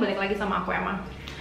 balik lagi sama aku Emma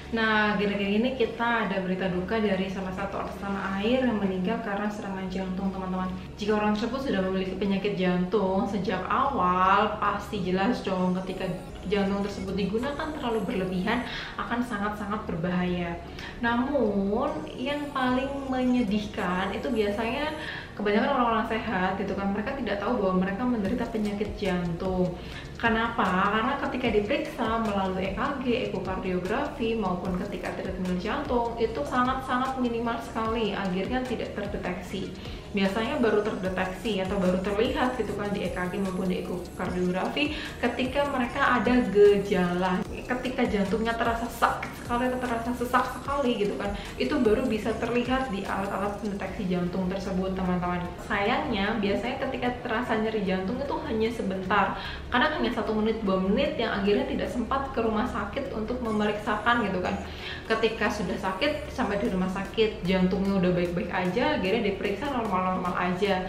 Nah, gara-gara ini kita ada berita duka dari salah satu artis tanah air yang meninggal karena serangan jantung, teman-teman. Jika orang tersebut sudah memiliki penyakit jantung sejak awal, pasti jelas dong ketika jantung tersebut digunakan terlalu berlebihan akan sangat-sangat berbahaya. Namun, yang paling menyedihkan itu biasanya kebanyakan orang-orang sehat gitu kan mereka tidak tahu bahwa mereka menderita penyakit jantung. Kenapa? Karena ketika diperiksa melalui EKG, ekokardiografi maupun ketika treatment jantung itu sangat-sangat minimal sekali akhirnya tidak terdeteksi. Biasanya baru terdeteksi atau baru terlihat gitu kan di EKG maupun di ekokardiografi ketika mereka ada gejala ketika jantungnya terasa sakit sekali atau terasa sesak sekali gitu kan itu baru bisa terlihat di alat-alat pendeteksi jantung tersebut teman-teman. Sayangnya biasanya ketika terasa nyeri jantung itu hanya sebentar. Kadang hanya satu menit dua menit yang akhirnya tidak sempat ke rumah sakit untuk memeriksakan gitu kan. Ketika sudah sakit sampai di rumah sakit jantungnya udah baik-baik aja akhirnya diperiksa normal normal-normal aja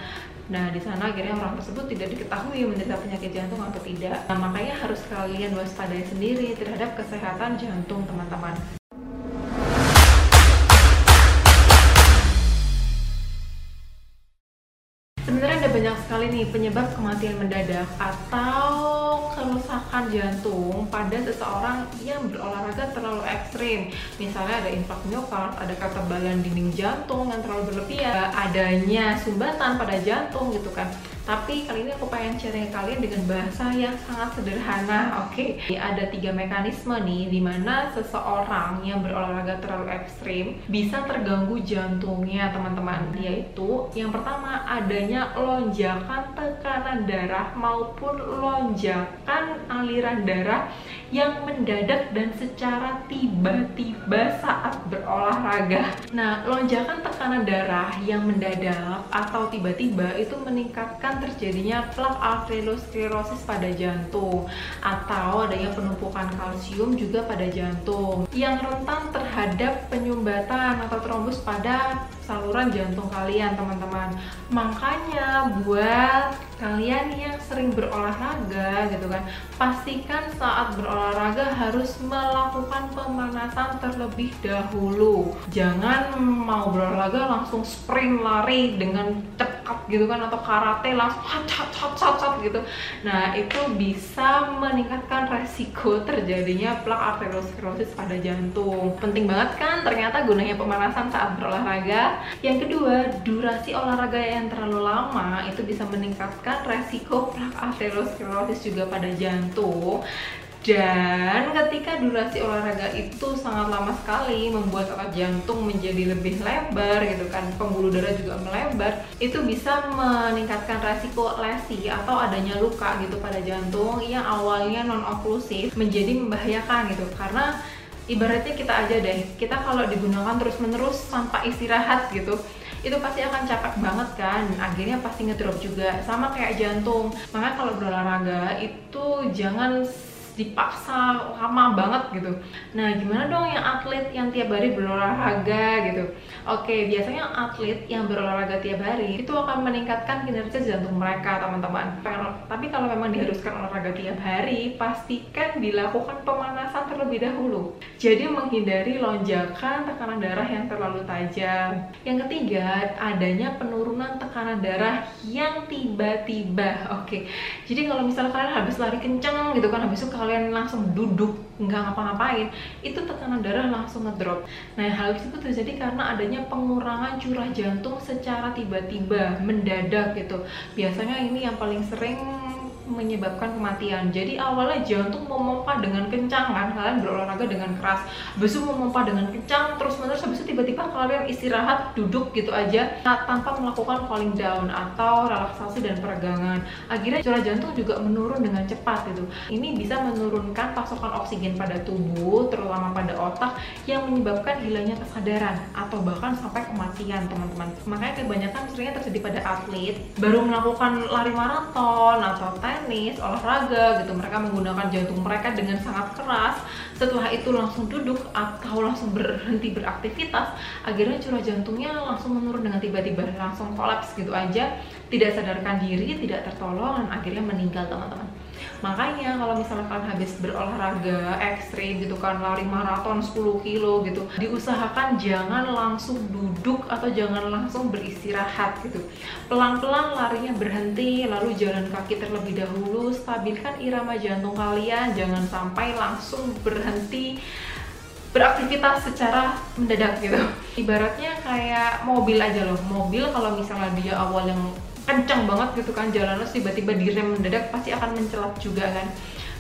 Nah, di sana akhirnya orang tersebut tidak diketahui menderita penyakit jantung atau tidak. Nah, makanya harus kalian waspadai sendiri terhadap kesehatan jantung, teman-teman. Sebenarnya ada banyak sekali nih penyebab kematian mendadak atau kerusakan jantung pada seseorang yang berolahraga terlalu ekstrim. Misalnya ada infak miokard, ada ketebalan dinding jantung yang terlalu berlebihan, adanya sumbatan pada jantung gitu kan tapi kali ini aku pengen sharing kalian dengan bahasa yang sangat sederhana oke okay? ada tiga mekanisme nih di mana seseorang yang berolahraga terlalu ekstrim bisa terganggu jantungnya teman-teman yaitu yang pertama adanya lonjakan tekanan darah maupun lonjakan aliran darah yang mendadak dan secara tiba-tiba saat berolahraga. Nah, lonjakan tekanan darah yang mendadak atau tiba-tiba itu meningkatkan terjadinya plak arteriosklerosis pada jantung atau adanya penumpukan kalsium juga pada jantung yang rentan terhadap penyumbatan atau trombus pada saluran jantung kalian teman-teman. Makanya buat kalian yang sering berolahraga gitu kan pastikan saat berolahraga harus melakukan pemanasan terlebih dahulu. Jangan mau berolahraga langsung sprint lari dengan cepat gitu kan atau karate langsung hat hat hat hat, hat gitu. Nah itu bisa meningkatkan resiko terjadinya plak arteriosklerosis pada jantung. Penting banget kan ternyata gunanya pemanasan saat berolahraga. Yang kedua, durasi olahraga yang terlalu lama itu bisa meningkatkan resiko plak arteriosklerosis juga pada jantung dan ketika durasi olahraga itu sangat lama sekali membuat otot jantung menjadi lebih lebar gitu kan pembuluh darah juga melebar itu bisa meningkatkan resiko lesi atau adanya luka gitu pada jantung yang awalnya non oklusif menjadi membahayakan gitu. Karena ibaratnya kita aja deh kita kalau digunakan terus menerus tanpa istirahat gitu itu pasti akan capek banget kan akhirnya pasti ngedrop juga. Sama kayak jantung makanya kalau berolahraga itu jangan dipaksa lama banget gitu. Nah gimana dong yang atlet yang tiap hari berolahraga gitu? Oke biasanya atlet yang berolahraga tiap hari itu akan meningkatkan kinerja jantung mereka teman-teman. Tapi kalau memang diharuskan olahraga tiap hari pastikan dilakukan pemanasan terlebih dahulu. Jadi menghindari lonjakan tekanan darah yang terlalu tajam. Yang ketiga adanya penurunan tekanan darah yang tiba-tiba. Oke jadi kalau misalnya kalian habis lari kenceng gitu kan habis itu kalian kalian langsung duduk nggak ngapa-ngapain itu tekanan darah langsung ngedrop. Nah hal itu terjadi karena adanya pengurangan curah jantung secara tiba-tiba mendadak gitu. Biasanya ini yang paling sering menyebabkan kematian. Jadi awalnya jantung memompa dengan kencang kan, kalian berolahraga dengan keras, itu memompa dengan kencang, terus menerus habis itu tiba-tiba kalian istirahat duduk gitu aja nah, tanpa melakukan falling down atau relaksasi dan peregangan. Akhirnya curah jantung juga menurun dengan cepat gitu. Ini bisa menurunkan pasokan oksigen pada tubuh, terutama pada otak yang menyebabkan hilangnya kesadaran atau bahkan sampai kematian teman-teman. Makanya kebanyakan seringnya terjadi pada atlet baru melakukan lari maraton atau tes tenis, olahraga gitu. Mereka menggunakan jantung mereka dengan sangat keras. Setelah itu langsung duduk atau langsung berhenti beraktivitas, akhirnya curah jantungnya langsung menurun dengan tiba-tiba, langsung kolaps gitu aja, tidak sadarkan diri, tidak tertolong dan akhirnya meninggal teman-teman. Makanya kalau misalnya kalian habis berolahraga ekstrim gitu kan lari maraton 10 kilo gitu diusahakan jangan langsung duduk atau jangan langsung beristirahat gitu. Pelan-pelan larinya berhenti lalu jalan kaki terlebih dahulu stabilkan irama jantung kalian jangan sampai langsung berhenti beraktivitas secara mendadak gitu. Ibaratnya kayak mobil aja loh. Mobil kalau misalnya dia awal yang kencang banget gitu kan jalan terus tiba-tiba direm mendadak pasti akan mencelat juga kan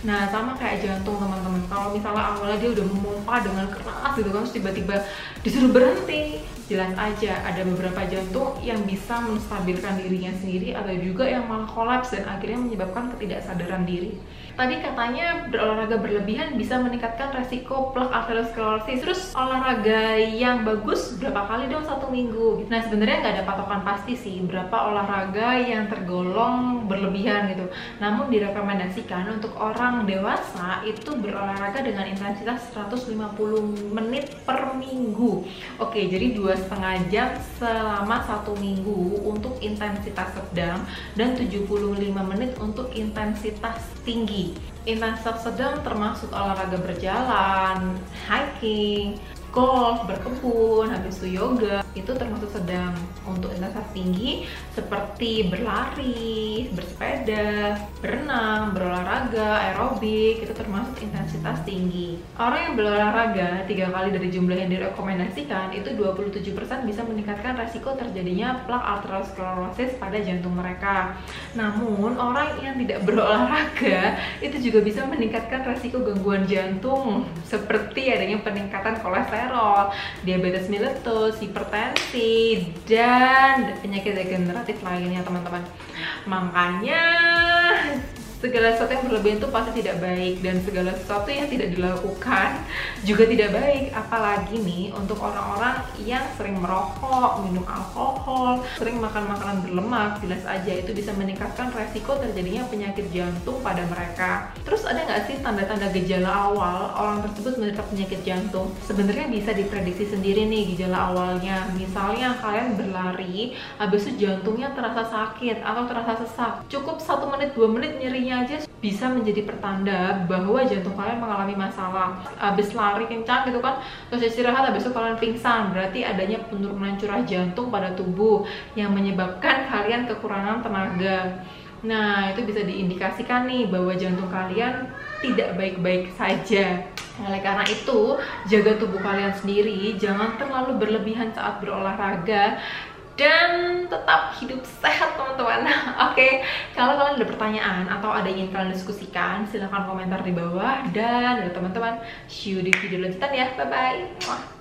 Nah sama kayak jantung teman-teman Kalau misalnya awalnya dia udah memompa dengan keras gitu kan Terus tiba-tiba disuruh berhenti Jelas aja ada beberapa jantung yang bisa menstabilkan dirinya sendiri Atau juga yang malah kolaps dan akhirnya menyebabkan ketidaksadaran diri Tadi katanya berolahraga berlebihan bisa meningkatkan resiko plak arteriosklerosis. Terus olahraga yang bagus berapa kali dong satu minggu? Nah sebenarnya nggak ada patokan pasti sih berapa olahraga yang tergolong berlebihan gitu. Namun direkomendasikan untuk orang dewasa itu berolahraga dengan intensitas 150 menit per minggu. Oke, jadi dua setengah jam selama satu minggu untuk intensitas sedang dan 75 menit untuk intensitas tinggi. Intensitas sedang termasuk olahraga berjalan, hiking, golf, berkebun, habis itu yoga, itu termasuk sedang. Untuk intensitas tinggi seperti berlari, bersepeda, berenang, berolahraga, aerobik, itu termasuk intensitas tinggi. Orang yang berolahraga tiga kali dari jumlah yang direkomendasikan itu 27% bisa meningkatkan resiko terjadinya plak arteriosklerosis pada jantung mereka. Namun orang yang tidak berolahraga itu juga bisa meningkatkan resiko gangguan jantung seperti adanya peningkatan kolesterol kolesterol, diabetes mellitus, hipertensi, dan penyakit degeneratif lainnya teman-teman. Makanya segala sesuatu yang berlebihan itu pasti tidak baik dan segala sesuatu yang tidak dilakukan juga tidak baik. Apalagi nih untuk orang-orang yang sering merokok, minum alkohol, sering makan makanan berlemak jelas aja itu bisa meningkatkan resiko terjadinya penyakit jantung pada mereka. Terus ada nggak sih tanda-tanda gejala awal orang tersebut menderita penyakit jantung? Sebenarnya bisa diprediksi sendiri nih gejala awalnya. Misalnya kalian berlari habis itu jantungnya terasa sakit atau terasa sesak. Cukup satu menit dua menit nyerinya aja bisa menjadi pertanda bahwa jantung kalian mengalami masalah. Habis lari kencang gitu kan terus istirahat habis itu kalian pingsan. Berarti adanya penurunan curah jantung pada tubuh yang menyebabkan kalian kekurangan tenaga. Nah itu bisa diindikasikan nih bahwa jantung kalian tidak baik-baik saja. Oleh karena itu, jaga tubuh kalian sendiri, jangan terlalu berlebihan saat berolahraga dan tetap hidup sehat teman-teman. Oke okay. kalau kalian ada pertanyaan atau ada yang ingin kalian diskusikan silahkan komentar di bawah. Dan teman-teman see you di video lanjutan ya. Bye bye